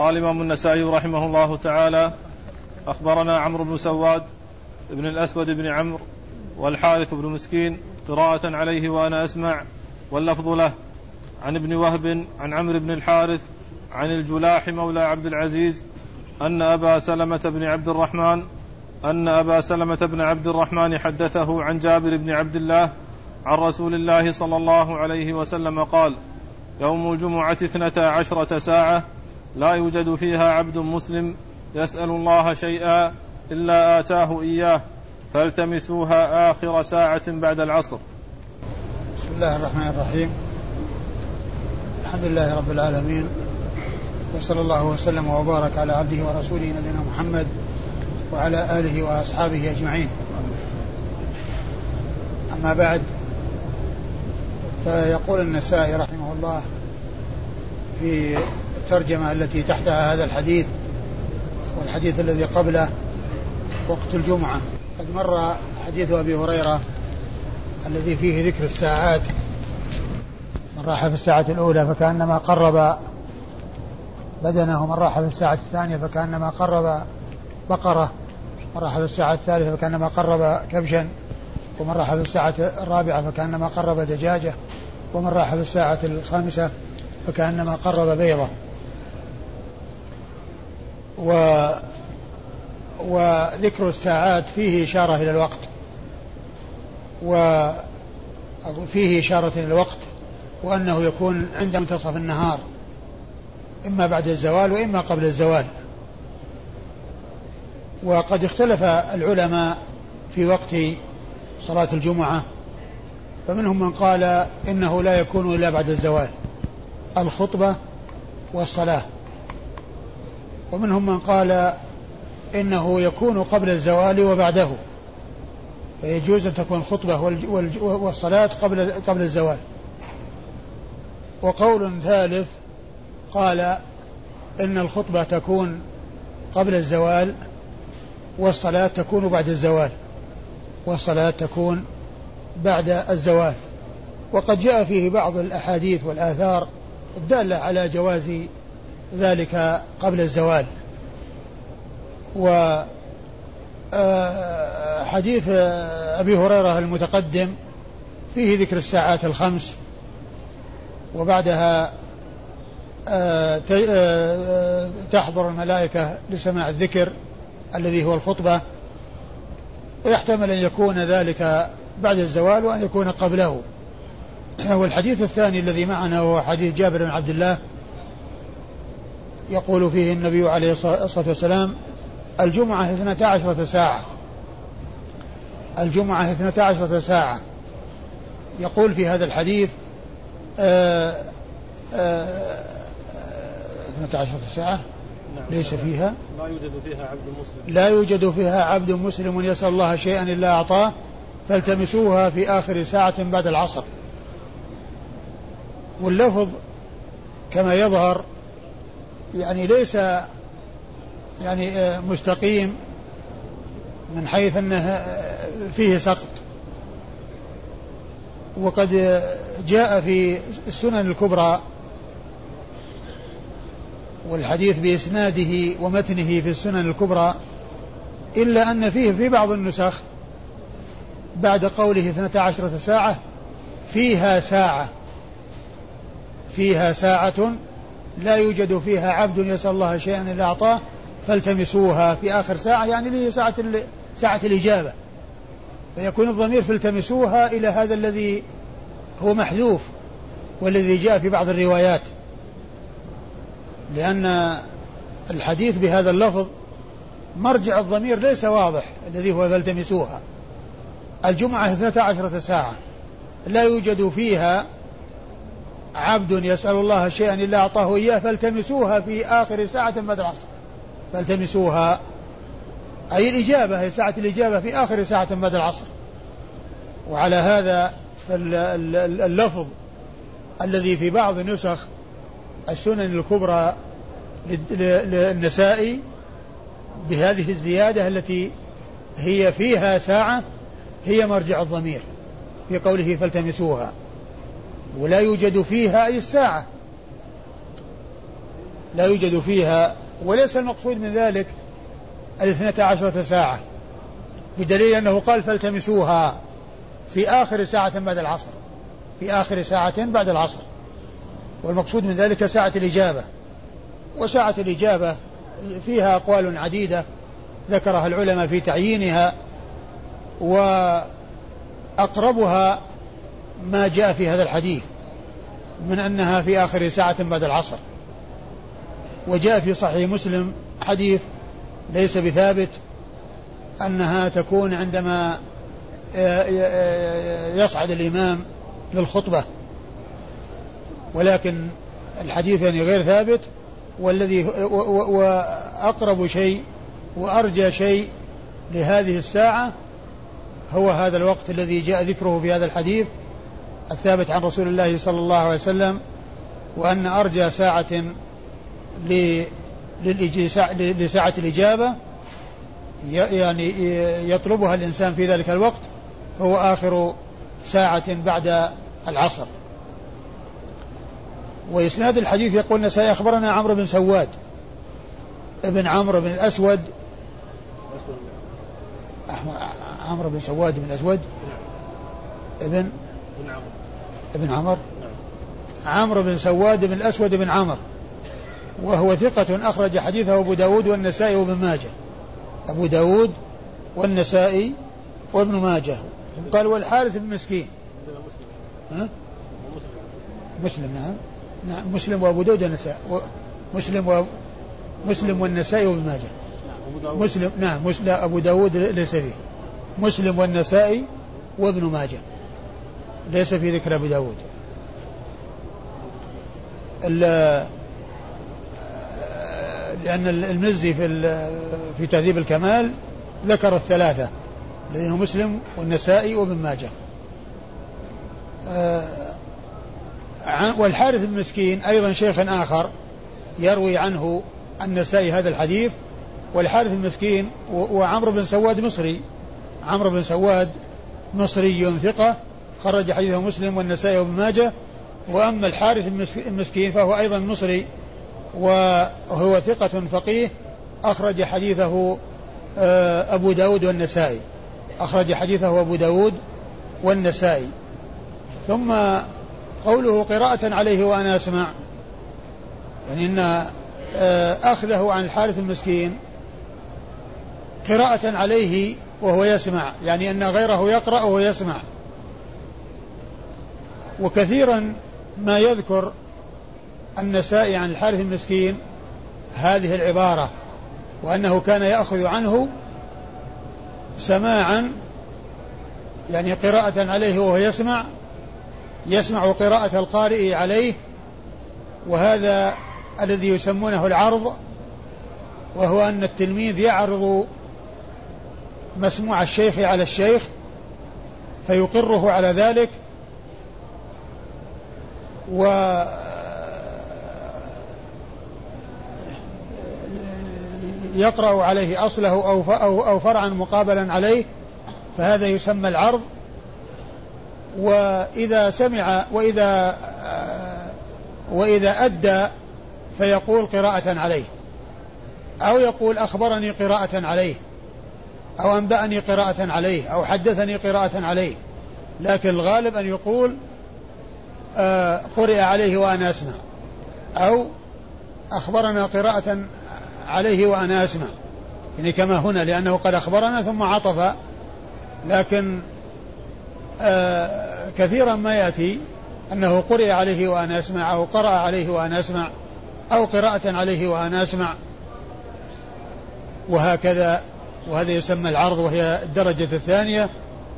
قال الإمام النسائي رحمه الله تعالى أخبرنا عمرو بن سواد بن الأسود بن عمرو والحارث بن مسكين قراءة عليه وأنا أسمع واللفظ له عن ابن وهب عن عمرو بن الحارث عن الجلاح مولى عبد العزيز أن أبا سلمة بن عبد الرحمن أن أبا سلمة بن عبد الرحمن حدثه عن جابر بن عبد الله عن رسول الله صلى الله عليه وسلم قال يوم الجمعة اثنتا عشرة ساعة لا يوجد فيها عبد مسلم يسأل الله شيئا إلا آتاه إياه فالتمسوها آخر ساعة بعد العصر. بسم الله الرحمن الرحيم. الحمد لله رب العالمين وصلى الله وسلم وبارك على عبده ورسوله نبينا محمد وعلى آله وأصحابه أجمعين. أما بعد فيقول النسائي رحمه الله في الترجمة التي تحتها هذا الحديث والحديث الذي قبله وقت الجمعة. قد مر حديث أبي هريرة الذي فيه ذكر الساعات. من راح في الساعة الأولى فكأنما قرب بدنه من راح في الساعة الثانية فكأنما قرب بقرة من راح في الساعة الثالثة فكأنما قرب كبشا ومن راح في الساعة الرابعة فكأنما قرب دجاجة ومن راح في الساعة الخامسة فكأنما قرب بيضة. و وذكر الساعات فيه إشارة إلى الوقت. وفيه إشارة إلى الوقت وأنه يكون عند منتصف النهار إما بعد الزوال وإما قبل الزوال. وقد اختلف العلماء في وقت صلاة الجمعة فمنهم من قال إنه لا يكون إلا بعد الزوال الخطبة والصلاة. ومنهم من قال إنه يكون قبل الزوال وبعده فيجوز أن تكون الخطبة والصلاة قبل قبل الزوال. وقول ثالث قال إن الخطبة تكون قبل الزوال والصلاة تكون بعد الزوال والصلاة تكون بعد الزوال. وقد جاء فيه بعض الأحاديث والآثار الدالة على جواز ذلك قبل الزوال. و آه، حديث أبي هريرة المتقدم فيه ذكر الساعات الخمس وبعدها آه، آه، تحضر الملائكة لسماع الذكر الذي هو الخطبة. ويحتمل أن يكون ذلك بعد الزوال وأن يكون قبله. والحديث الثاني الذي معنا هو حديث جابر بن عبد الله يقول فيه النبي عليه الصلاة والسلام الجمعة اثنتا عشرة ساعة. الجمعة اثنتا عشرة ساعة. يقول في هذا الحديث آه، آه، اثنتا عشرة ساعة؟ نعم. ليس فيها؟ لا يوجد فيها عبد مسلم. لا يوجد فيها عبد مسلم يسأل الله شيئا إلا أعطاه فالتمسوها في آخر ساعة بعد العصر. واللفظ كما يظهر يعني ليس يعني آه، مستقيم من حيث أنه فيه سقط. وقد جاء في السنن الكبرى والحديث بإسناده ومتنه في السنن الكبرى إلا أن فيه في بعض النسخ بعد قوله اثنتا عشرة ساعة فيها ساعة فيها ساعة لا يوجد فيها عبد يسأل الله شيئا إلا أعطاه فالتمسوها في آخر ساعة يعني اللي هي ساعة ساعة الإجابة. فيكون الضمير فالتمسوها إلى هذا الذي هو محذوف والذي جاء في بعض الروايات. لأن الحديث بهذا اللفظ مرجع الضمير ليس واضح الذي هو فالتمسوها. الجمعة اثنتا عشرة ساعة. لا يوجد فيها عبد يسأل الله شيئا إلا أعطاه إياه فالتمسوها في آخر ساعة العصر. فالتمسوها. أي الإجابة هي ساعة الإجابة في آخر ساعة بعد العصر. وعلى هذا فاللفظ الذي في بعض نسخ السنن الكبرى للنسائي بهذه الزيادة التي هي فيها ساعة هي مرجع الضمير في قوله فالتمسوها. ولا يوجد فيها أي الساعة. لا يوجد فيها وليس المقصود من ذلك الاثنتا عشرة ساعة بدليل أنه قال فالتمسوها في آخر ساعة بعد العصر في آخر ساعة بعد العصر. والمقصود من ذلك ساعة الإجابة. وساعة الإجابة فيها أقوال عديدة ذكرها العلماء في تعيينها وأقربها ما جاء في هذا الحديث من أنها في آخر ساعة بعد العصر. وجاء في صحيح مسلم حديث ليس بثابت أنها تكون عندما يصعد الإمام للخطبة. ولكن الحديث يعني غير ثابت والذي وأقرب شيء وأرجى شيء لهذه الساعة هو هذا الوقت الذي جاء ذكره في هذا الحديث الثابت عن رسول الله صلى الله عليه وسلم وأن أرجى ساعة لساعة الإجابة يعني يطلبها الإنسان في ذلك الوقت هو آخر ساعة بعد العصر. وإسناد الحديث يقول النسائي أخبرنا عمرو بن سواد ابن عمرو بن الأسود. عمرو بن سواد بن الأسود ابن ابن عمر عمرو. بن سواد بن الأسود بن عمر وهو ثقة أخرج حديثه أبو داود والنسائي وابن ماجه. أبو داود والنسائي وابن ماجه. قال والحارث بن مسكين. ها؟ مسلم نعم. نعم مسلم وأبو داود والنسائي. مسلم و مسلم والنسائي وابن ماجه. مسلم نعم مسلم أبو داود ليس فيه. مسلم والنسائي وابن ماجه. ليس في ذكر أبي داود. لأن المزي في في تهذيب الكمال ذكر الثلاثة الذين مسلم والنسائي وابن ماجه. آه، والحارث بن مسكين أيضا شيخ آخر يروي عنه النسائي هذا الحديث والحارث المسكين وعمرو بن سواد مصري. عمرو بن سواد مصري ثقة خرج حديثه مسلم والنسائي وابن ماجه. وأما الحارث المسكين فهو أيضا مصري وهو ثقة فقيه. أخرج حديثه آه، أبو داود والنسائي. أخرج حديثه أبو داود والنسائي. ثم قوله قراءة عليه وأنا أسمع. يعني أن آه، أخذه عن الحارث المسكين قراءة عليه وهو يسمع. يعني أن غيره يقرأ وهو يسمع. وكثيرا ما يذكر النسائي عن الحارث المسكين هذه العبارة وأنه كان يأخذ عنه سماعا يعني قراءة عليه وهو يسمع يسمع قراءة القارئ عليه وهذا الذي يسمونه العرض وهو أن التلميذ يعرض مسموع الشيخ على الشيخ فيقره على ذلك و يقرأ عليه أصله أو أو فرعا مقابلا عليه فهذا يسمى العرض. وإذا سمع وإذا وإذا أدى فيقول قراءة عليه. أو يقول أخبرني قراءة عليه أو أنبأني قراءة عليه أو حدثني قراءة عليه. لكن الغالب أن يقول قرئ عليه وأنا أسمع. أو أخبرنا قراءة عليه وأنا أسمع. يعني كما هنا لأنه قد أخبرنا ثم عطف. لكن آه كثيرا ما يأتي أنه قرئ عليه وأنا أسمع أو قرأ عليه وأنا أسمع أو قراءة عليه وأنا أسمع. وهكذا وهذا يسمى العرض وهي الدرجة الثانية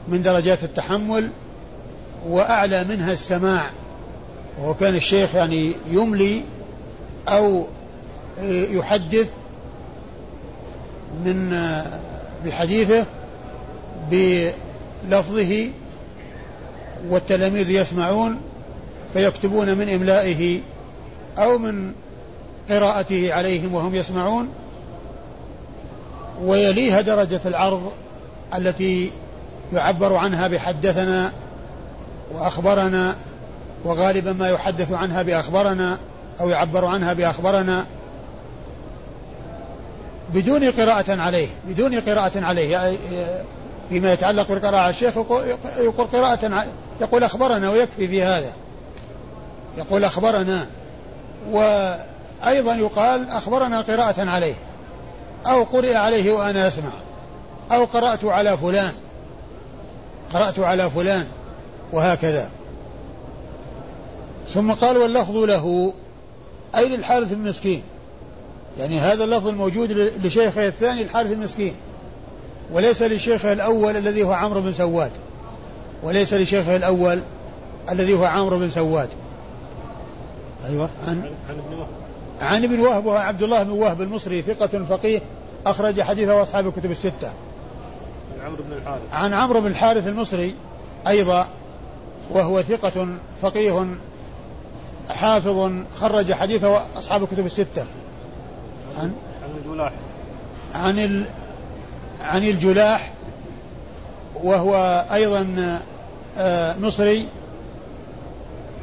من درجات التحمل وأعلى منها السماع. وهو كان الشيخ يعني يملي أو يحدث من بحديثه بلفظه والتلاميذ يسمعون فيكتبون من إملائه أو من قراءته عليهم وهم يسمعون ويليها درجة العرض التي يعبر عنها بحدثنا وأخبرنا وغالبا ما يحدث عنها بأخبرنا أو يعبر عنها بأخبرنا بدون قراءة عليه بدون قراءة عليه. يعني فيما يتعلق بالقراءة الشيخ يقول قراءة يقول أخبرنا ويكفي في هذا. يقول أخبرنا وأيضا يقال أخبرنا قراءة عليه. أو قرئ عليه وأنا أسمع. أو قرأت على فلان. قرأت على فلان. وهكذا. ثم قال واللفظ له أي للحارث المسكين. يعني هذا اللفظ الموجود لشيخه الثاني الحارث المسكين. وليس لشيخه الأول الذي هو عمرو بن سواد. وليس لشيخه الأول الذي هو عمرو بن سواد. أيوة عن عن ابن وهب. وهو عبد الله بن وهب المصري ثقة فقيه أخرج حديثه أصحاب الكتب الستة. عن عمرو بن الحارث. عن عمرو بن الحارث المصري أيضا وهو ثقة فقيه حافظ خرج حديثه أصحاب الكتب الستة. عن عن الجلاح. عن ال عن الجلاح وهو أيضا آه، مصري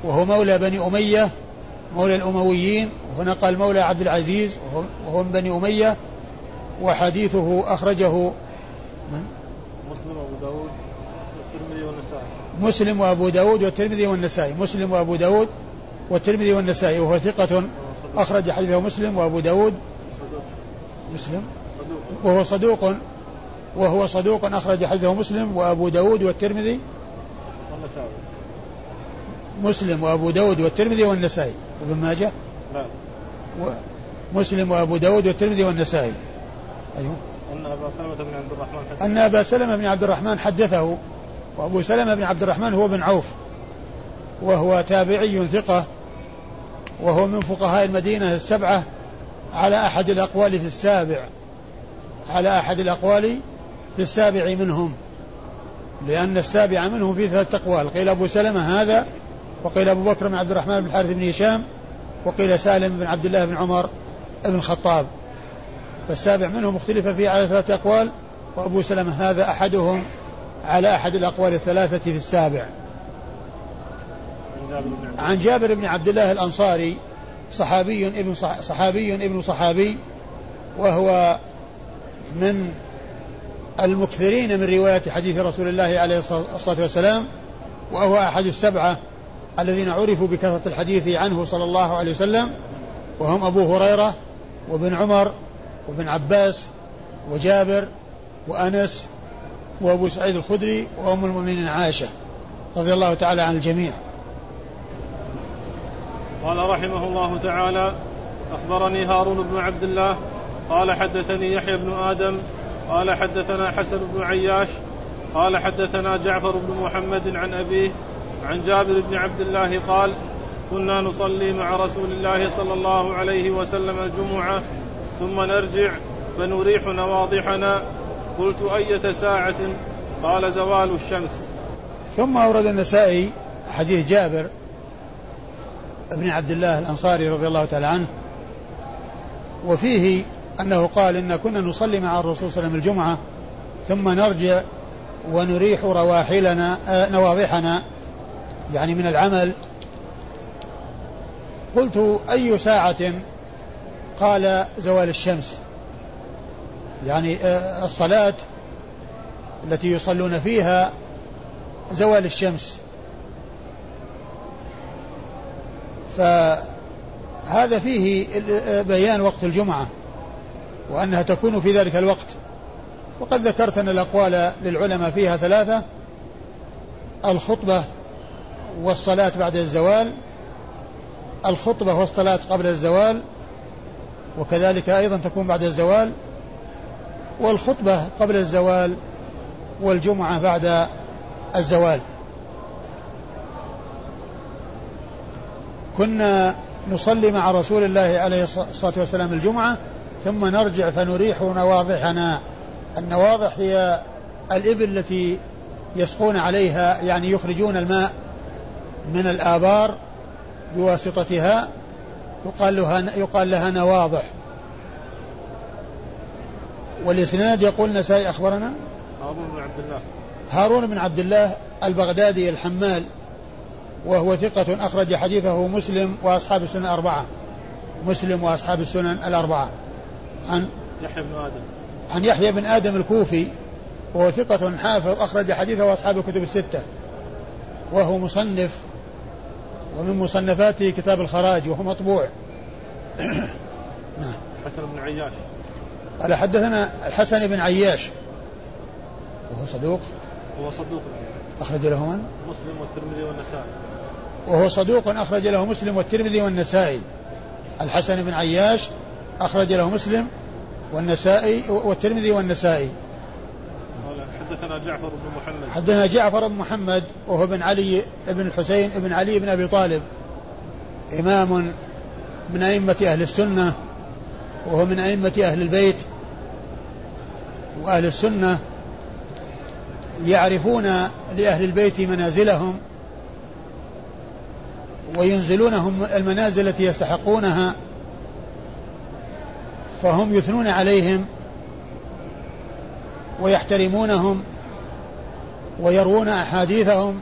وهو مولى بني أمية مولى الأمويين وهنا قال مولى عبد العزيز وهو من بني أمية وحديثه أخرجه من؟ مسلم وأبو داود والترمذي والنسائي. مسلم وأبو داود والترمذي والنسائي. مسلم وأبو داود والترمذي والنسائي وهو ثقة أخرج حديثه مسلم وأبو داود. مسلم؟ وهو صدوق وهو صدوق أخرج حديثه مسلم وأبو داود والترمذي. والنسائي مسلم وأبو داود والترمذي والنسائي. وابن ماجه؟ لا. مسلم وأبو داود والترمذي والنسائي. أيوه. أن أبا سلمة بن عبد الرحمن حدثه أن أبا سلمة بن عبد الرحمن حدثه وأبو سلمة بن عبد الرحمن هو بن عوف وهو تابعي ثقة. وهو من فقهاء المدينة السبعة على أحد الأقوال في السابع. على أحد الأقوال في السابع منهم. لأن السابع منهم في ثلاثة أقوال. قيل أبو سلمة هذا وقيل أبو بكر بن عبد الرحمن بن الحارث بن هشام وقيل سالم بن عبد الله بن عمر بن الخطاب. فالسابع منهم اختلف فيه على ثلاثة أقوال وأبو سلمة هذا أحدهم على أحد الأقوال الثلاثة في السابع. عن جابر بن عبد الله الأنصاري صحابي ابن صحابي ابن صحابي وهو من المكثرين من رواية حديث رسول الله عليه الصلاة والسلام وهو أحد السبعة الذين عرفوا بكثرة الحديث عنه صلى الله عليه وسلم وهم أبو هريرة وابن عمر وابن عباس وجابر وأنس وأبو سعيد الخدري وأم المؤمنين عائشة رضي الله تعالى عن الجميع. قال رحمه الله تعالى أخبرني هارون بن عبد الله قال حدثني يحيى بن آدم قال حدثنا حسن بن عياش قال حدثنا جعفر بن محمد عن أبيه عن جابر بن عبد الله قال كنا نصلي مع رسول الله صلى الله عليه وسلم الجمعة ثم نرجع فنريح نواضحنا. قلت أية ساعة؟ قال زوال الشمس. ثم أورد النسائي حديث جابر بن عبد الله الأنصاري رضي الله تعالى عنه وفيه أنه قال إن كنا نصلي مع الرسول صلى الله عليه وسلم الجمعة ثم نرجع ونريح رواحلنا آه، نواضحنا يعني من العمل. قلت أي ساعة قال زوال الشمس؟ يعني آه، الصلاة التي يصلون فيها زوال الشمس. فهذا فيه بيان وقت الجمعة وأنها تكون في ذلك الوقت. وقد ذكرت أن الأقوال للعلماء فيها ثلاثة الخطبة والصلاة بعد الزوال الخطبة والصلاة قبل الزوال وكذلك أيضا تكون بعد الزوال والخطبة قبل الزوال والجمعة بعد الزوال. كنا نصلي مع رسول الله عليه الصلاة والسلام الجمعة ثم نرجع فنريح نواضحنا. النواضح هي الإبل التي يسقون عليها يعني يخرجون الماء من الآبار بواسطتها يقال لها يقال لها نواضح. والإسناد يقول نسائي أخبرنا؟ هارون بن عبد الله. هارون بن عبد الله البغدادي الحمال. وهو ثقة أخرج حديثه مسلم وأصحاب السنن الأربعة. مسلم وأصحاب السنن الأربعة. عن يحيى بن آدم. عن يحيى بن آدم الكوفي وهو ثقة حافظ أخرج حديثه أصحاب الكتب الستة. وهو مصنف ومن مصنفاته كتاب الخراج وهو مطبوع. حسن بن عياش. قال حدثنا الحسن بن عياش. وهو صدوق. هو صدوق. أخرج له من؟ مسلم والترمذي والنسائي. وهو صدوق أخرج له مسلم والترمذي والنسائي. الحسن بن عياش أخرج له مسلم والنسائي والترمذي والنسائي. حدثنا جعفر بن محمد. حدثنا جعفر بن محمد وهو بن علي بن الحسين بن علي بن أبي طالب. إمام من أئمة أهل السنة وهو من أئمة أهل البيت. وأهل السنة يعرفون لأهل البيت منازلهم وينزلونهم المنازل التي يستحقونها فهم يثنون عليهم ويحترمونهم ويروون أحاديثهم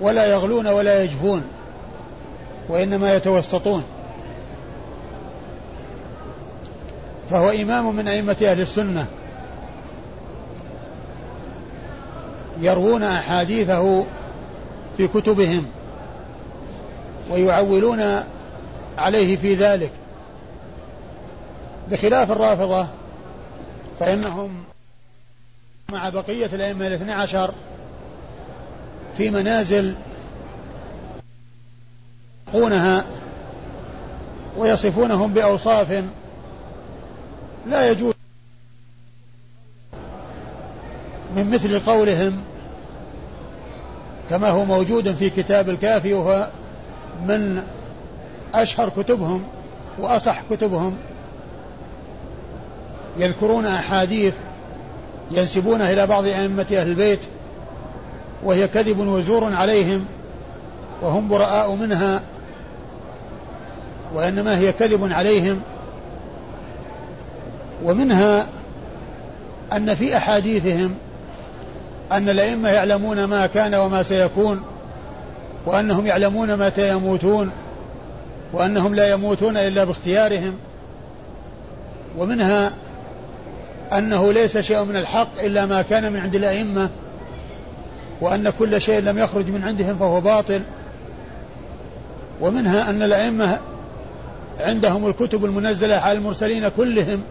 ولا يغلون ولا يجفون وإنما يتوسطون. فهو إمام من أئمة أهل السنة يروون أحاديثه في كتبهم. ويعولون عليه في ذلك. بخلاف الرافضة فإنهم مع بقية الأئمة الاثنى عشر في منازل يقونها ويصفونهم بأوصاف لا يجوز من مثل قولهم كما هو موجود في كتاب الكافي وهو من أشهر كتبهم وأصح كتبهم. يذكرون أحاديث ينسبونها إلى بعض أئمة أهل البيت وهي كذب وزور عليهم وهم براء منها وإنما هي كذب عليهم. ومنها أن في أحاديثهم أن الأئمة يعلمون ما كان وما سيكون وأنهم يعلمون متى يموتون وأنهم لا يموتون إلا باختيارهم ومنها أنه ليس شيء من الحق إلا ما كان من عند الأئمة وأن كل شيء لم يخرج من عندهم فهو باطل ومنها أن الأئمة عندهم الكتب المنزلة على المرسلين كلهم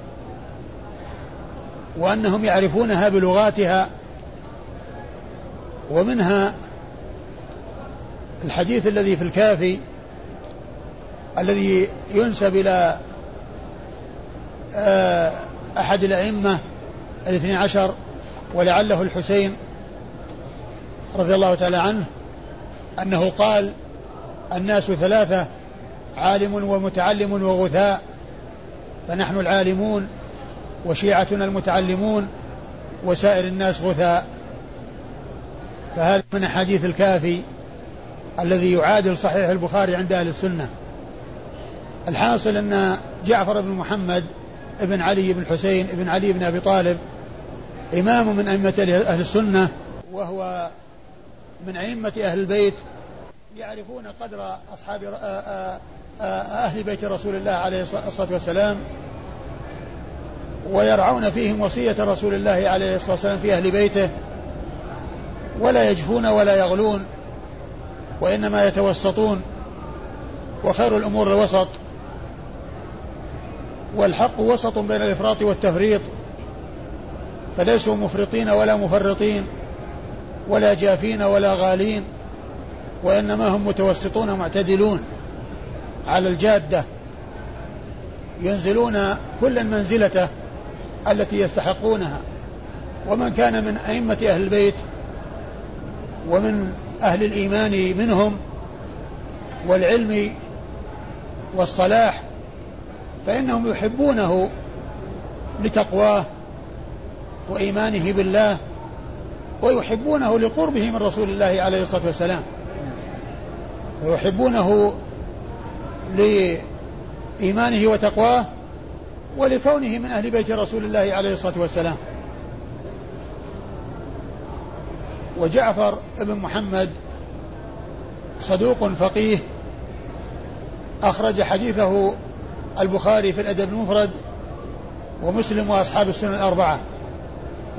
وأنهم يعرفونها بلغاتها ومنها الحديث الذي في الكافي الذي ينسب إلى آه، أحد الأئمة الاثني عشر ولعله الحسين رضي الله تعالى عنه أنه قال الناس ثلاثة عالم ومتعلم وغثاء فنحن العالمون وشيعتنا المتعلمون وسائر الناس غثاء. فهذا من أحاديث الكافي. الذي يعادل صحيح البخاري عند أهل السنة. الحاصل أن جعفر بن محمد ابن علي بن حسين ابن علي بن أبي طالب إمام من أئمة أهل السنة وهو من أئمة أهل البيت يعرفون قدر أصحاب أهل بيت رسول الله عليه الصلاة والسلام ويرعون فيهم وصية رسول الله عليه الصلاة والسلام في أهل بيته ولا يجفون ولا يغلون. وإنما يتوسطون وخير الأمور الوسط والحق وسط بين الإفراط والتفريط فليسوا مفرطين ولا مفرطين ولا جافين ولا غالين وإنما هم متوسطون معتدلون على الجادة ينزلون كل منزلته التي يستحقونها ومن كان من أئمة أهل البيت ومن أهل الإيمان منهم والعلم والصلاح فإنهم يحبونه لتقواه وإيمانه بالله ويحبونه لقربه من رسول الله عليه الصلاة والسلام. ويحبونه لإيمانه وتقواه ولكونه من أهل بيت رسول الله عليه الصلاة والسلام. وجعفر بن محمد صدوق فقيه أخرج حديثه البخاري في الأدب المفرد ومسلم وأصحاب السنن الأربعة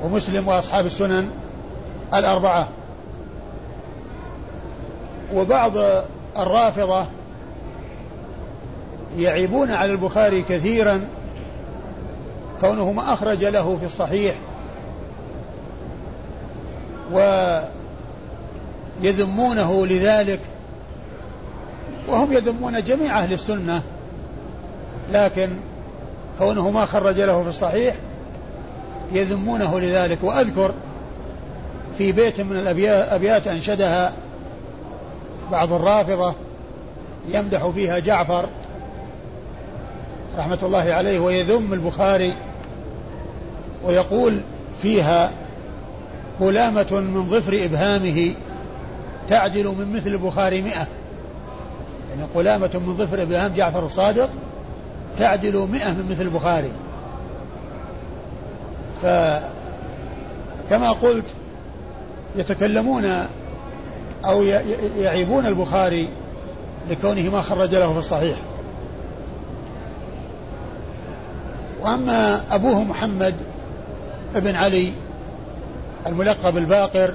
ومسلم وأصحاب السنن الأربعة. وبعض الرافضة يعيبون على البخاري كثيرا كونه ما أخرج له في الصحيح ويذمونه لذلك وهم يذمون جميع أهل السنة لكن كونه ما خرج له في الصحيح يذمونه لذلك. وأذكر في بيت من الأبيات أنشدها بعض الرافضة يمدح فيها جعفر رحمة الله عليه ويذم البخاري ويقول فيها غلامة من ظفر إبهامه تعدل من مثل البخاري مئة. يعني غلامة من ظفر إبهام جعفر الصادق تعدل مئة من مثل البخاري. فكما قلت يتكلمون أو يعيبون البخاري لكونه ما خرج له في الصحيح. وأما أبوه محمد بن علي الملقب الباقر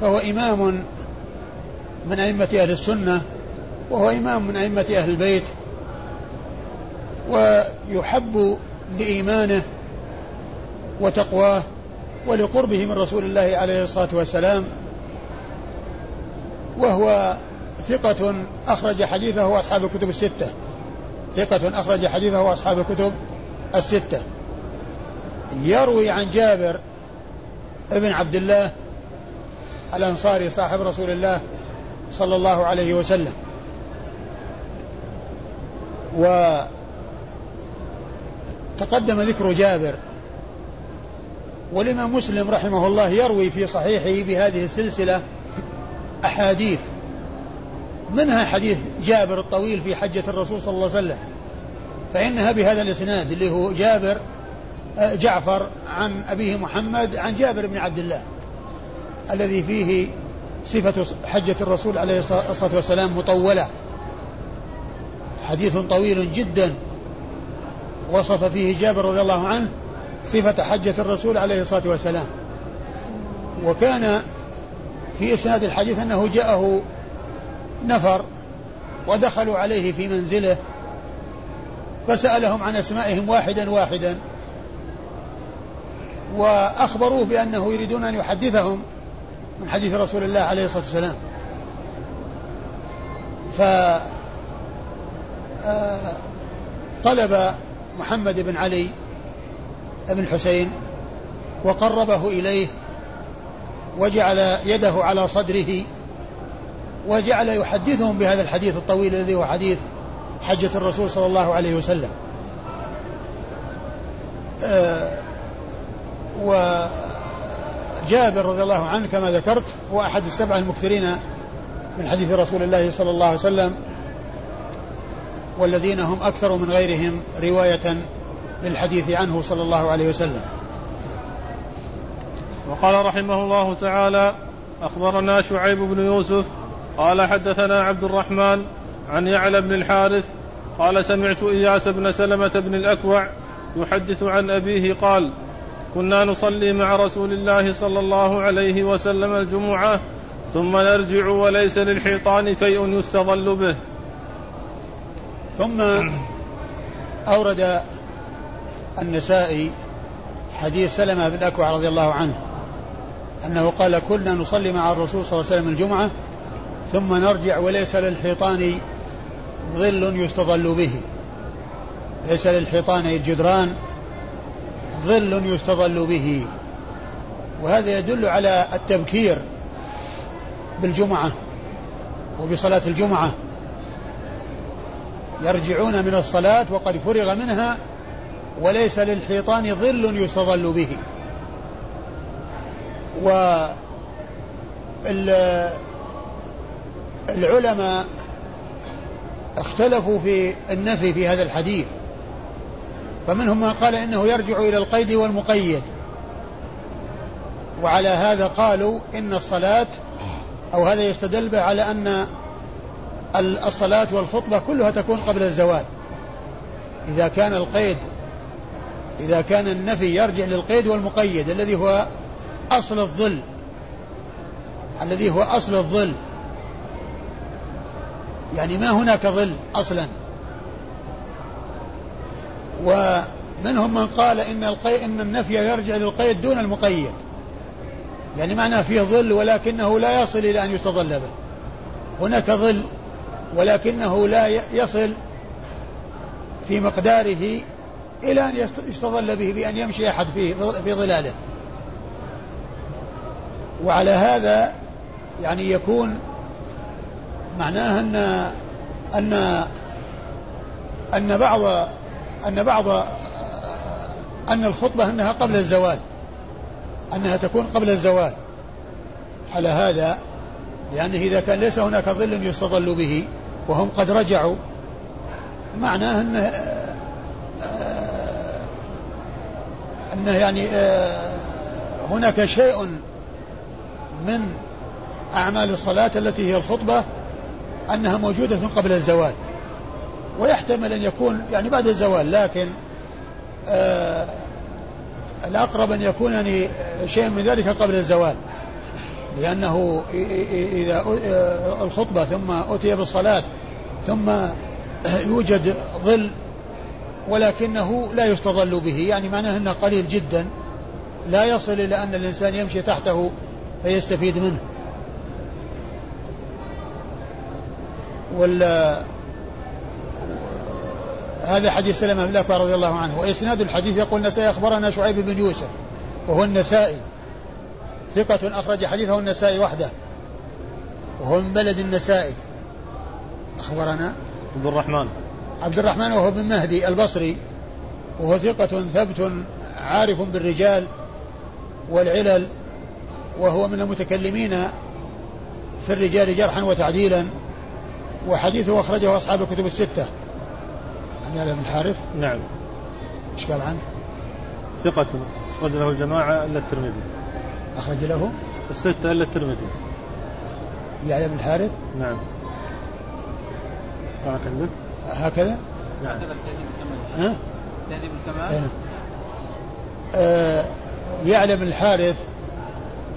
فهو إمام من أئمة أهل السنة وهو إمام من أئمة أهل البيت ويحب لإيمانه وتقواه ولقربه من رسول الله عليه الصلاة والسلام وهو ثقة أخرج حديثه أصحاب الكتب الستة. ثقة أخرج حديثه أصحاب الكتب الستة. يروي عن جابر ابن عبد الله الأنصاري صاحب رسول الله صلى الله عليه وسلم. وتقدم ذكر جابر والإمام مسلم رحمه الله يروي في صحيحه بهذه السلسلة أحاديث. منها حديث جابر الطويل في حجة الرسول صلى الله عليه وسلم فإنها بهذا الإسناد اللي هو جابر جعفر عن أبيه محمد عن جابر بن عبد الله الذي فيه صفة حجة الرسول عليه الصلاة والسلام مطولة حديث طويل جدا وصف فيه جابر رضي الله عنه صفة حجة الرسول عليه الصلاة والسلام. وكان في إسناد الحديث أنه جاءه نفر ودخلوا عليه في منزله فسألهم عن أسمائهم واحدا واحدا وأخبروه بأنه يريدون أن يحدثهم من حديث رسول الله عليه الصلاة والسلام. ف آه، محمد بن علي بن الحسين وقربه إليه وجعل يده على صدره وجعل يحدثهم بهذا الحديث الطويل الذي هو حديث حجة الرسول صلى الله عليه وسلم. آه وجابر رضي الله عنه كما ذكرت هو أحد السبعة المكثرين من حديث رسول الله صلى الله عليه وسلم والذين هم أكثر من غيرهم رواية للحديث عنه صلى الله عليه وسلم. وقال رحمه الله تعالى أخبرنا شعيب بن يوسف قال حدثنا عبد الرحمن عن يعلى بن الحارث قال سمعت إياس بن سلمة بن الأكوع يحدث عن أبيه قال كنا نصلي مع رسول الله صلى الله عليه وسلم الجمعة ثم نرجع وليس للحيطان شيء يستظل به. ثم أورد النسائي حديث سلمة بن الأكوع رضي الله عنه أنه قال كنا نصلي مع الرسول صلى الله عليه وسلم الجمعة ثم نرجع وليس للحيطان ظل يستظل به. ليس للحيطان الجدران ظل يستظل به. وهذا يدل على التبكير بالجمعة وبصلاة الجمعة. يرجعون من الصلاة وقد فرغ منها وليس للحيطان ظل يستظل به. والعلماء اختلفوا في النفي في هذا الحديث. فمنهم من قال إنه يرجع إلى القيد والمقيد. وعلى هذا قالوا إن الصلاة أو هذا يستدل به على أن الصلاة والخطبة كلها تكون قبل الزوال. إذا كان القيد إذا كان النفي يرجع للقيد والمقيد الذي هو أصل الظل. الذي هو أصل الظل. يعني ما هناك ظل أصلا. ومنهم من قال إن, القي... إن النفي يرجع للقيد دون المقيد. يعني معناه فيه ظل ولكنه لا يصل إلى أن يستظل به. هناك ظل ولكنه لا يصل في مقداره إلى أن يستظل به بأن يمشي أحد فيه في ظلاله. وعلى هذا يعني يكون معناه أن أن أن بعض أن بعض أن الخطبة أنها قبل الزوال أنها تكون قبل الزوال. على هذا لأنه إذا كان ليس هناك ظل يستظل به وهم قد رجعوا معناه أنه أنه يعني هناك شيء من أعمال الصلاة التي هي الخطبة أنها موجودة قبل الزوال. ويحتمل أن يكون يعني بعد الزوال لكن آه الأقرب أن يكون يعني شيء من ذلك قبل الزوال. لأنه إذا الخطبة ثم أتي بالصلاة ثم يوجد ظل ولكنه لا يستظل به يعني معناه أنه قليل جدا لا يصل إلى أن الإنسان يمشي تحته فيستفيد منه. ولا هذا حديث سلمة بن الأكوع رضي الله عنه. وإسناد الحديث يقول النسائي أخبرنا شعيب بن يوسف وهو النسائي. ثقة أخرج حديثه النسائي وحده. وهو من بلد النسائي. أخبرنا؟ عبد الرحمن. عبد الرحمن وهو بن مهدي البصري. وهو ثقة ثبت عارف بالرجال والعلل وهو من المتكلمين في الرجال جرحا وتعديلا. وحديثه أخرجه أصحاب الكتب الستة. يعلى بن الحارث نعم. إيش قال عنه؟ ثقة. أخرج له الجماعة إلا الترمذي. أخرج له؟ الستة إلا الترمذي. يعلى بن الحارث نعم. معك عندك هكذا؟ نعم. ها؟ تهذيب الكمال؟ آه يعلى بن الحارث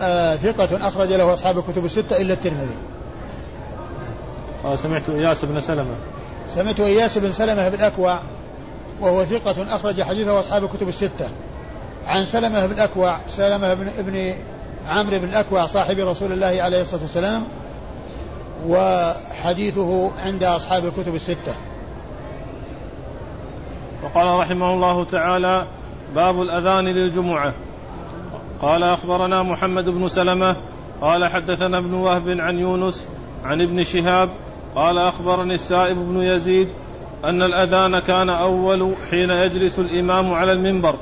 آه ثقة أخرج له أصحاب الكتب الستة إلا الترمذي. آه سمعت إياس بن سلمة. سمعت إياس بن سلمة بن أكوع وهو ثقة أخرج حديثه أصحاب الكتب الستة. عن سلمة بن أكوع سلمة بن ابن عمرو بن الأكوع صاحب رسول الله عليه الصلاة والسلام وحديثه عند أصحاب الكتب الستة. وقال رحمه الله تعالى باب الأذان للجمعة. قال أخبرنا محمد بن سلمة قال حدثنا ابن وهب عن يونس عن ابن شهاب قال أخبرني السائب بن يزيد أن الأذان كان أول حين يجلس الإمام على المنبر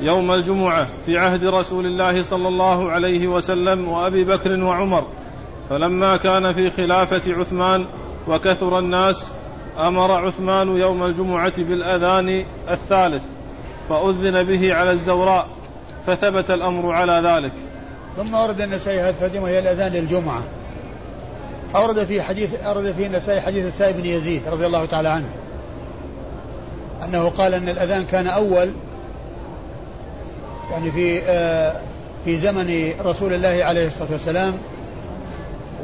يوم الجمعة في عهد رسول الله صلى الله عليه وسلم وأبي بكر وعمر فلما كان في خلافة عثمان وكثر الناس أمر عثمان يوم الجمعة بالأذان الثالث فأذن به على الزوراء فثبت الأمر على ذلك. ثم ورد النسائي هي الأذان للجمعة. أورد في حديث أورد في النسائي حديث السائب بن يزيد رضي الله تعالى عنه. أنه قال أن الأذان كان أول يعني في آه في زمن رسول الله عليه الصلاة والسلام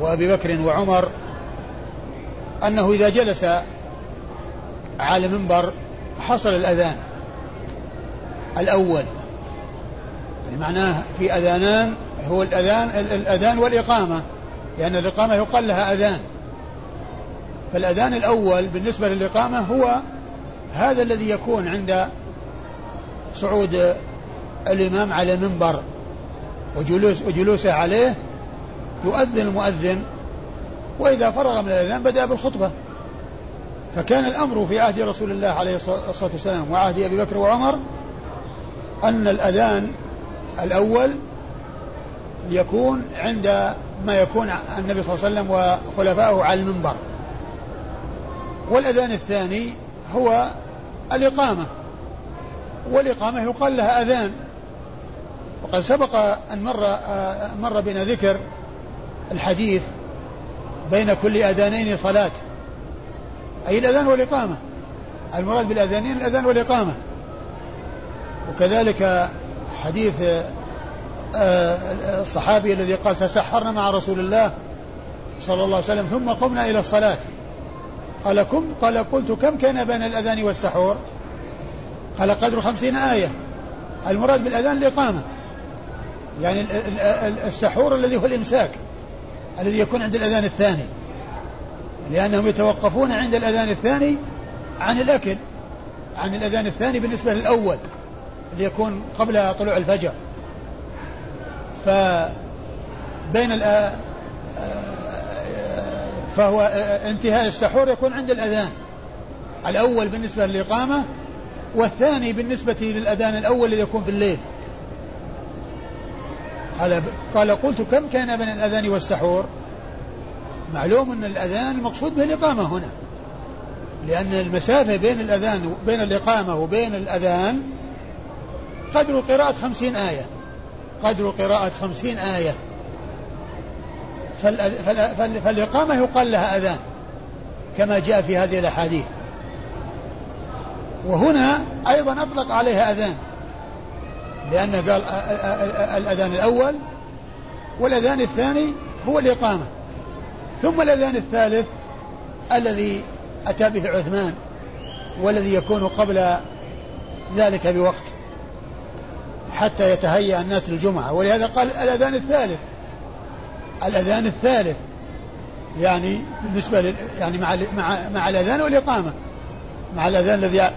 وأبي بكر وعمر أنه إذا جلس على المنبر حصل الأذان الأول. يعني معناه في أذانان هو الأذان الأذان والإقامة. لأن الإقامة يقال لها أذان. فالأذان الأول بالنسبة للإقامة هو هذا الذي يكون عند صعود الإمام على المنبر وجلوس وجلوسه عليه يؤذن المؤذن وإذا فرغ من الأذان بدأ بالخطبة. فكان الأمر في عهد رسول الله عليه الصلاة والسلام وعهد أبي بكر وعمر أن الأذان الأول يكون عند ما يكون النبي صلى الله عليه وسلم وخلفائه على المنبر. والأذان الثاني هو الإقامة. والإقامة يقال لها أذان. وقد سبق أن مر مر بنا ذكر الحديث بين كل أذانين صلاة. أي الأذان والإقامة. المراد بالأذانين الأذان والإقامة. وكذلك حديث الصحابي الذي قال تسحرنا مع رسول الله صلى الله عليه وسلم ثم قمنا إلى الصلاة. قال كم؟ قال قلت كم كان بين الأذان والسحور؟ قال قدر خمسين آية. المراد بالأذان الإقامة يعني السحور الذي هو الإمساك الذي يكون عند الأذان الثاني لأنهم يتوقفون عند الأذان الثاني عن الأكل عن الأذان الثاني بالنسبة للأول اللي يكون قبل طلوع الفجر. فبين فهو انتهاء السحور يكون عند الأذان. الأول بالنسبة للإقامة والثاني بالنسبة للأذان الأول الذي يكون في الليل. قال قال قلت كم كان بين الأذان والسحور؟ معلوم أن الأذان المقصود به الإقامة هنا. لأن المسافة بين الأذان بين الإقامة وبين الأذان قدر قراءة خمسين آية. قدر قراءة خمسين آية. فالإقامة يقال لها أذان كما جاء في هذه الأحاديث. وهنا أيضا أطلق عليها أذان لأن قال الأذان الأول والأذان الثاني هو الإقامة. ثم الأذان الثالث الذي أتى به عثمان والذي يكون قبل ذلك بوقت. حتى يتهيأ الناس للجمعة. ولهذا قال الأذان الثالث. الأذان الثالث. يعني بالنسبة لل يعني مع مع مع الأذان والإقامة. مع الأذان الذي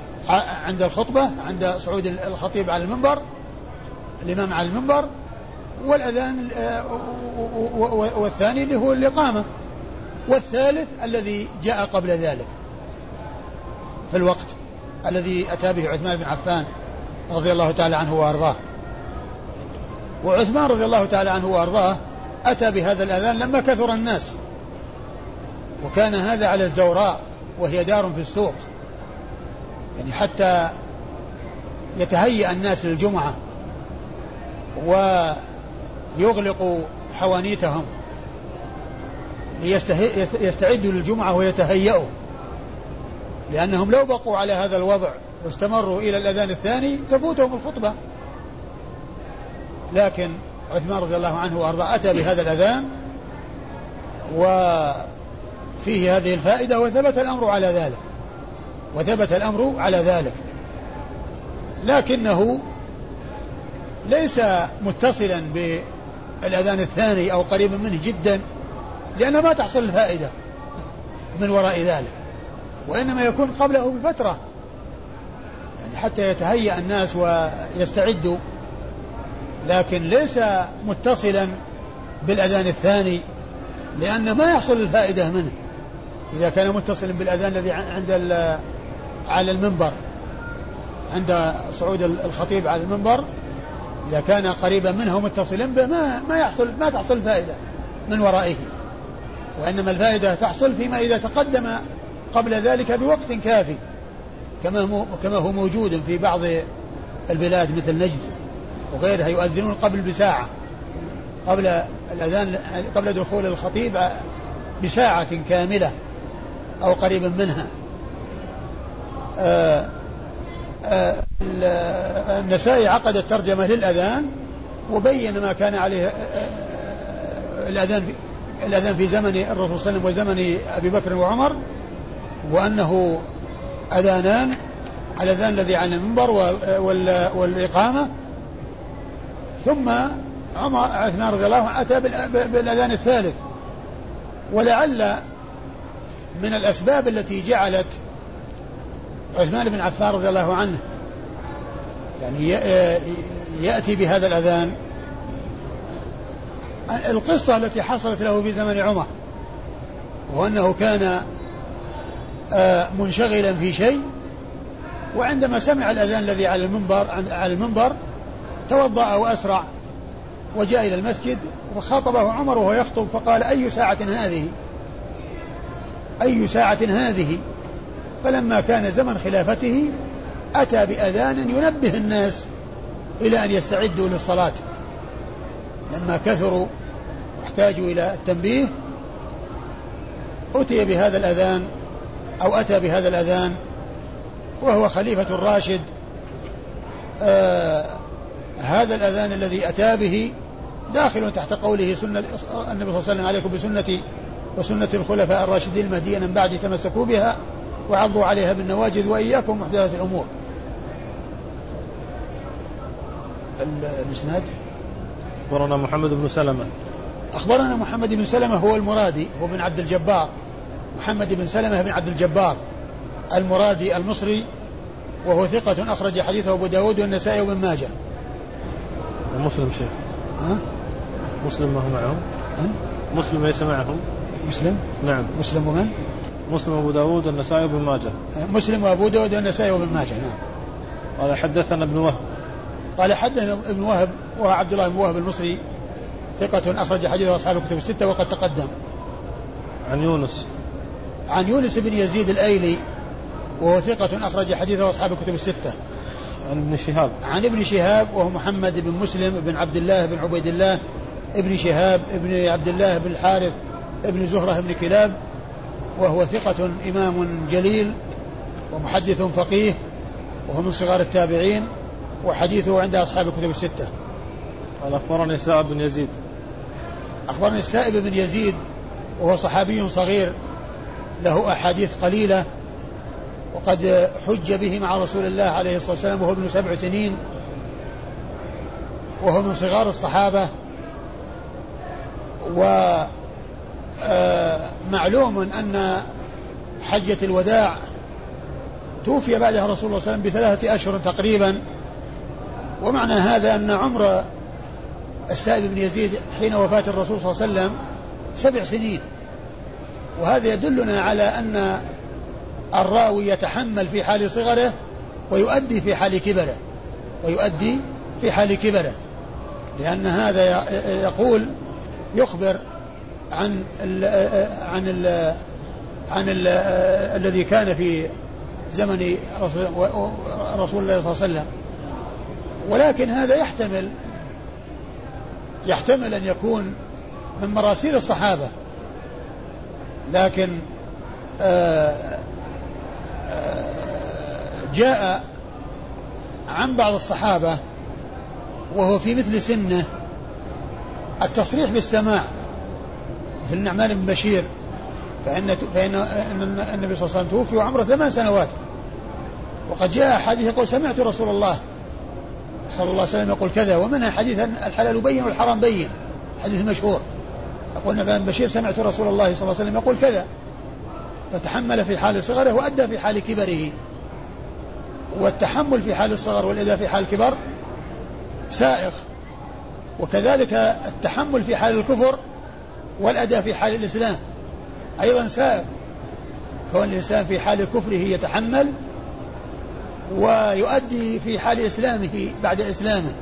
عند الخطبة عند صعود الخطيب على المنبر الإمام على المنبر والأذان آه، والثاني اللي هو الإقامة. والثالث الذي جاء قبل ذلك. في الوقت الذي أتى به عثمان بن عفان رضي الله تعالى عنه وأرضاه. وعثمان رضي الله تعالى عنه وأرضاه أتى بهذا الأذان لما كثر الناس. وكان هذا على الزوراء وهي دار في السوق. يعني حتى يتهيأ الناس للجمعة ويغلقوا حوانيتهم ليستعدوا للجمعة ويتهيأوا. لأنهم لو بقوا على هذا الوضع واستمروا إلى الأذان الثاني تفوتهم الخطبة. لكن عثمان رضي الله عنه وأرضاه أتى بهذا الأذان وفيه هذه الفائدة وثبت الأمر على ذلك وثبت الأمر على ذلك. لكنه ليس متصلا بالأذان الثاني أو قريبا منه جدا لأن ما تحصل الفائدة من وراء ذلك وإنما يكون قبله بفترة. يعني حتى يتهيأ الناس ويستعدوا لكن ليس متصلا بالأذان الثاني لأن ما يحصل الفائدة منه. إذا كان متصلا بالأذان الذي عند على المنبر عند صعود الخطيب على المنبر إذا كان قريبا منه متصلا به ما ما يحصل ما تحصل الفائدة من ورائه. وإنما الفائدة تحصل فيما إذا تقدم قبل ذلك بوقت كافي كما كما هو موجود في بعض البلاد مثل نجد. وغيرها يؤذنون قبل بساعة قبل الأذان قبل دخول الخطيب بساعة كاملة أو قريبا منها. آه، آه، النسائي عقد الترجمة للأذان وبين ما كان عليه آه، الأذان في الأذان في زمن الرسول صلى الله عليه وسلم وزمن أبي بكر وعمر وأنه أذانان الأذان الذي على المنبر والإقامة ثم عمر عثمان رضي الله عنه أتى بالأذان الثالث. ولعل من الأسباب التي جعلت عثمان بن عفان رضي الله عنه يعني يأتي بهذا الأذان. القصة التي حصلت له في زمن عمر وأنه كان آه، منشغلا في شيء وعندما سمع الأذان الذي على المنبر على المنبر توضأ وأسرع وجاء إلى المسجد وخاطبه عمر وهو يخطب فقال أي ساعة هذه؟ أي ساعة هذه؟ فلما كان زمن خلافته أتى بأذان ينبه الناس إلى أن يستعدوا للصلاة. لما كثروا واحتاجوا إلى التنبيه أتي بهذا الأذان أو أتى بهذا الأذان وهو خليفة الراشد آه هذا الأذان الذي أتى به داخل تحت قوله سنة النبي صلى الله عليه وسلم عليكم بسنتي وسنة الخلفاء الراشدين المهديين من بعد تمسكوا بها وعضوا عليها بالنواجذ وإياكم محدثات الأمور. الإسناد؟ أخبرنا محمد بن سلمة. أخبرنا محمد بن سلمة هو المرادي هو بن عبد الجبار. محمد بن سلمة بن عبد الجبار المرادي المصري وهو ثقة أخرج حديثه أبو داود والنسائي وابن ماجه. ومسلم شيخ. ها؟ مسلم ما هو معهم؟ مسلم ليس معهم. مسلم؟ نعم. مسلم ومن؟ مسلم أبو داود والنسائي وابن ماجه. مسلم وأبو داود والنسائي وابن ماجه نعم. قال حدثنا ابن وهب. قال حدثنا ابن وهب وهو عبد الله بن وهب المصري ثقة أخرج حديثه أصحاب الكتب الستة وقد تقدم. عن يونس. عن يونس بن يزيد الأيلي وهو ثقة أخرج حديثه أصحاب الكتب الستة. عن ابن شهاب. عن ابن شهاب وهو محمد بن مسلم بن عبد الله بن عبيد الله ابن شهاب ابن عبد الله بن الحارث ابن زهرة بن كلاب وهو ثقة إمام جليل ومحدث فقيه وهو من صغار التابعين وحديثه عند أصحاب الكتب الستة. قال أخبرني سائب بن يزيد. أخبرني السائب بن يزيد وهو صحابي صغير له أحاديث قليلة وقد حج به مع رسول الله عليه الصلاة والسلام وهو ابن سبع سنين وهو من صغار الصحابة ومعلوم آه، أن حجة الوداع توفي بعدها رسول الله صلى الله عليه وسلم بثلاثة أشهر تقريبا ومعنى هذا أن عمر السائب بن يزيد حين وفاة الرسول صلى الله عليه وسلم سبع سنين. وهذا يدلنا على أن الراوي يتحمل في حال صغره ويؤدي في حال كبره ويؤدي في حال كبره. لأن هذا يقول يخبر عن ال عن ال عن ال الذي كان في زمن رسول الله صلى الله عليه وسلم. ولكن هذا يحتمل يحتمل أن يكون من مراسيل الصحابة. لكن آه، جاء عن بعض الصحابة وهو في مثل سنة التصريح بالسماع مثل النعمان بن بشير فإن فإن النبي صلى الله عليه وسلم توفي وعمره ثمان سنوات. وقد جاء حديث يقول سمعت رسول الله صلى الله عليه وسلم يقول كذا ومنها حديث الحلال بين والحرام بين حديث مشهور. يقول نعمان بن بشير سمعت رسول الله صلى الله عليه وسلم يقول كذا. فتحمل في حال صغره وأدى في حال كبره. والتحمل في حال الصغر والأداء في حال الكبر سائغ. وكذلك التحمل في حال الكفر والأداء في حال الإسلام أيضا سائغ. كون الإنسان في حال كفره يتحمل ويؤدي في حال إسلامه بعد إسلامه.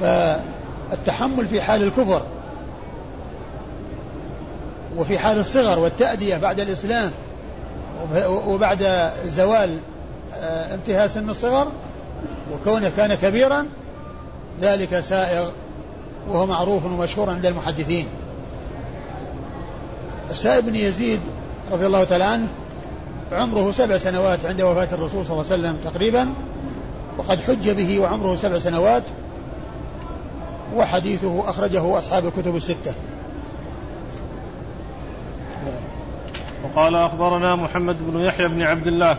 فالتحمل في حال الكفر وفي حال الصغر والتأدية بعد الإسلام وبعد زوال آه، انتهاء سن الصغر وكونه كان كبيرا ذلك سائغ وهو معروف ومشهور عند المحدثين. السائب بن يزيد رضي الله تعالى عنه عمره سبع سنوات عند وفاة الرسول صلى الله عليه وسلم تقريبا وقد حج به وعمره سبع سنوات وحديثه أخرجه أصحاب الكتب الستة. وقال أخبرنا محمد بن يحيى بن عبد الله.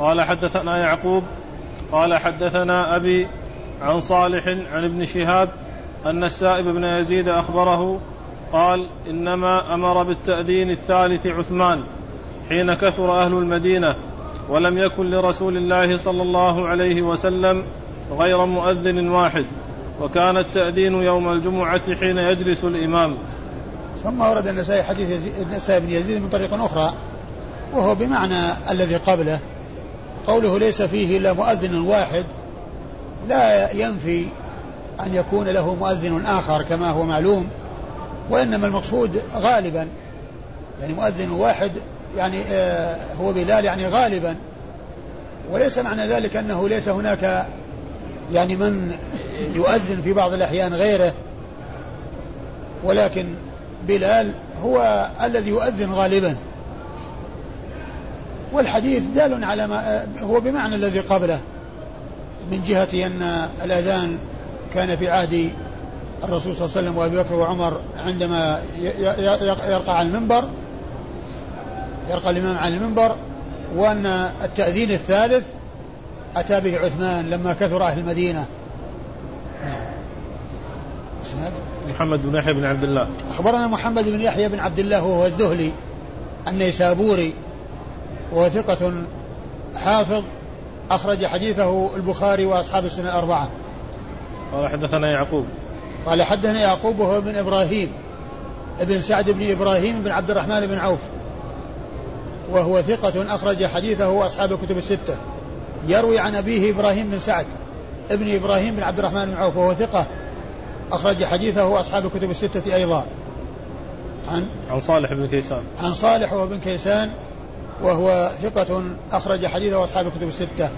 قال حدثنا يعقوب قال حدثنا أبي عن صالح عن ابن شهاب أن السائب بن يزيد أخبره قال إنما أمر بالتأذين الثالث عثمان حين كثر أهل المدينة ولم يكن لرسول الله صلى الله عليه وسلم غير مؤذن واحد وكان التأذين يوم الجمعة حين يجلس الإمام. ثم ورد النسائي حديث النسائي بن يزيد من طريق أخرى وهو بمعنى الذي قبله. قوله ليس فيه إلا مؤذن واحد لا ينفي أن يكون له مؤذن آخر كما هو معلوم وإنما المقصود غالبا يعني مؤذن واحد يعني آه هو بلال يعني غالبا. وليس معنى ذلك أنه ليس هناك يعني من يؤذن في بعض الأحيان غيره ولكن بلال هو الذي يؤذن غالبا. والحديث دال على ما هو بمعنى الذي قبله من جهة أن الأذان كان في عهد الرسول صلى الله عليه وسلم وأبي بكر وعمر عندما يرقى على المنبر يرقى الإمام على المنبر وأن التأذين الثالث أتى به عثمان لما كثر أهل المدينة. نعم. محمد بن يحيى بن عبد الله. أخبرنا محمد بن يحيى بن عبد الله وهو الذهلي النيسابوري وهو ثقة حافظ أخرج حديثه البخاري وأصحاب السنة الأربعة. قال حدثنا يعقوب. قال حدثنا يعقوب وهو ابن إبراهيم ابن سعد بن إبراهيم بن عبد الرحمن بن عوف. وهو ثقة أخرج حديثه أصحاب الكتب الستة. يروي عن أبيه إبراهيم بن سعد ابن إبراهيم بن عبد الرحمن بن عوف وهو ثقة أخرج حديثه أصحاب الكتب الستة أيضا. عن عن صالح بن كيسان. عن صالح وابن كيسان وهو ثقة أخرج حديثه أصحاب الكتب الستة.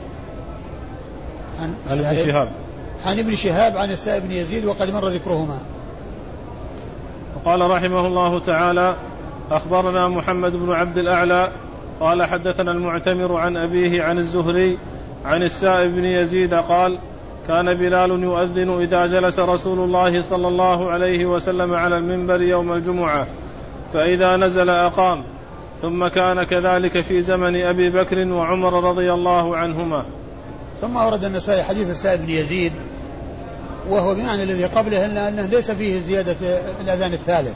عن, عن ابن شهاب. عن ابن شهاب عن السائب بن يزيد وقد مر ذكرهما. وقال رحمه الله تعالى أخبرنا محمد بن عبد الأعلى قال حدثنا المعتمر عن أبيه عن الزهري عن السائب بن يزيد قال كان بلال يؤذن إذا جلس رسول الله صلى الله عليه وسلم على المنبر يوم الجمعة فإذا نزل أقام. ثم كان كذلك في زمن أبي بكر وعمر رضي الله عنهما. ثم أورد النسائي حديث السائب بن يزيد وهو بمعنى الذي قبله إلا أنه ليس فيه زيادة الأذان الثالث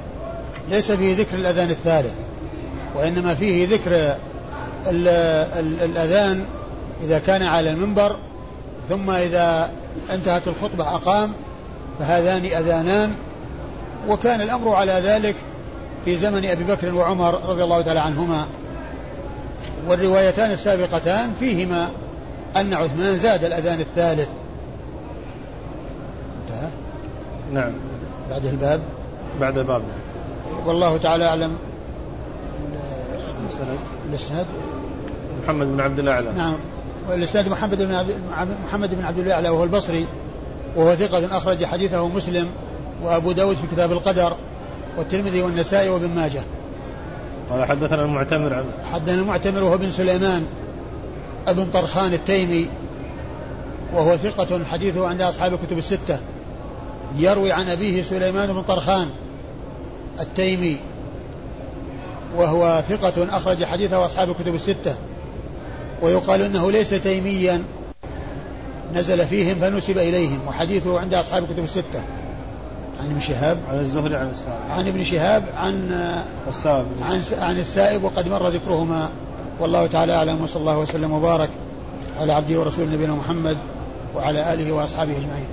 ليس فيه ذكر الأذان الثالث وإنما فيه ذكر ال ال الأذان إذا كان على المنبر ثم إذا انتهت الخطبة أقام فهذان أذانان. وكان الأمر على ذلك في زمن أبي بكر وعمر رضي الله تعالى عنهما. والروايتان السابقتان فيهما أن عثمان زاد الأذان الثالث. انتهى؟ نعم. بعد الباب. بعد الباب. والله تعالى أعلم. السند. الاسناد محمد بن عبد الأعلى. نعم. والاسناد محمد بن عبد محمد بن عبد الاعلى وهو البصري وهو ثقة أخرج حديثه مسلم وأبو داود في كتاب القدر والترمذي والنسائي وابن ماجه. قال حدثنا المعتمر عن حدثنا المعتمر وهو بن سليمان ابن طرخان التيمي وهو ثقة حديثه عند أصحاب الكتب الستة. يروي عن أبيه سليمان بن طرخان التيمي وهو ثقة أخرج حديثه أصحاب الكتب الستة. ويقال إنه ليس تيميا. نزل فيهم فنسب إليهم وحديثه عند أصحاب الكتب الستة. عن ابن شهاب. عن الزهري عن السائب. عن ابن شهاب عن السائب. عن عن السائب وقد مر ذكرهما. والله تعالى أعلم وصلى الله وسلم وبارك على عبده ورسوله نبينا محمد وعلى آله وأصحابه أجمعين.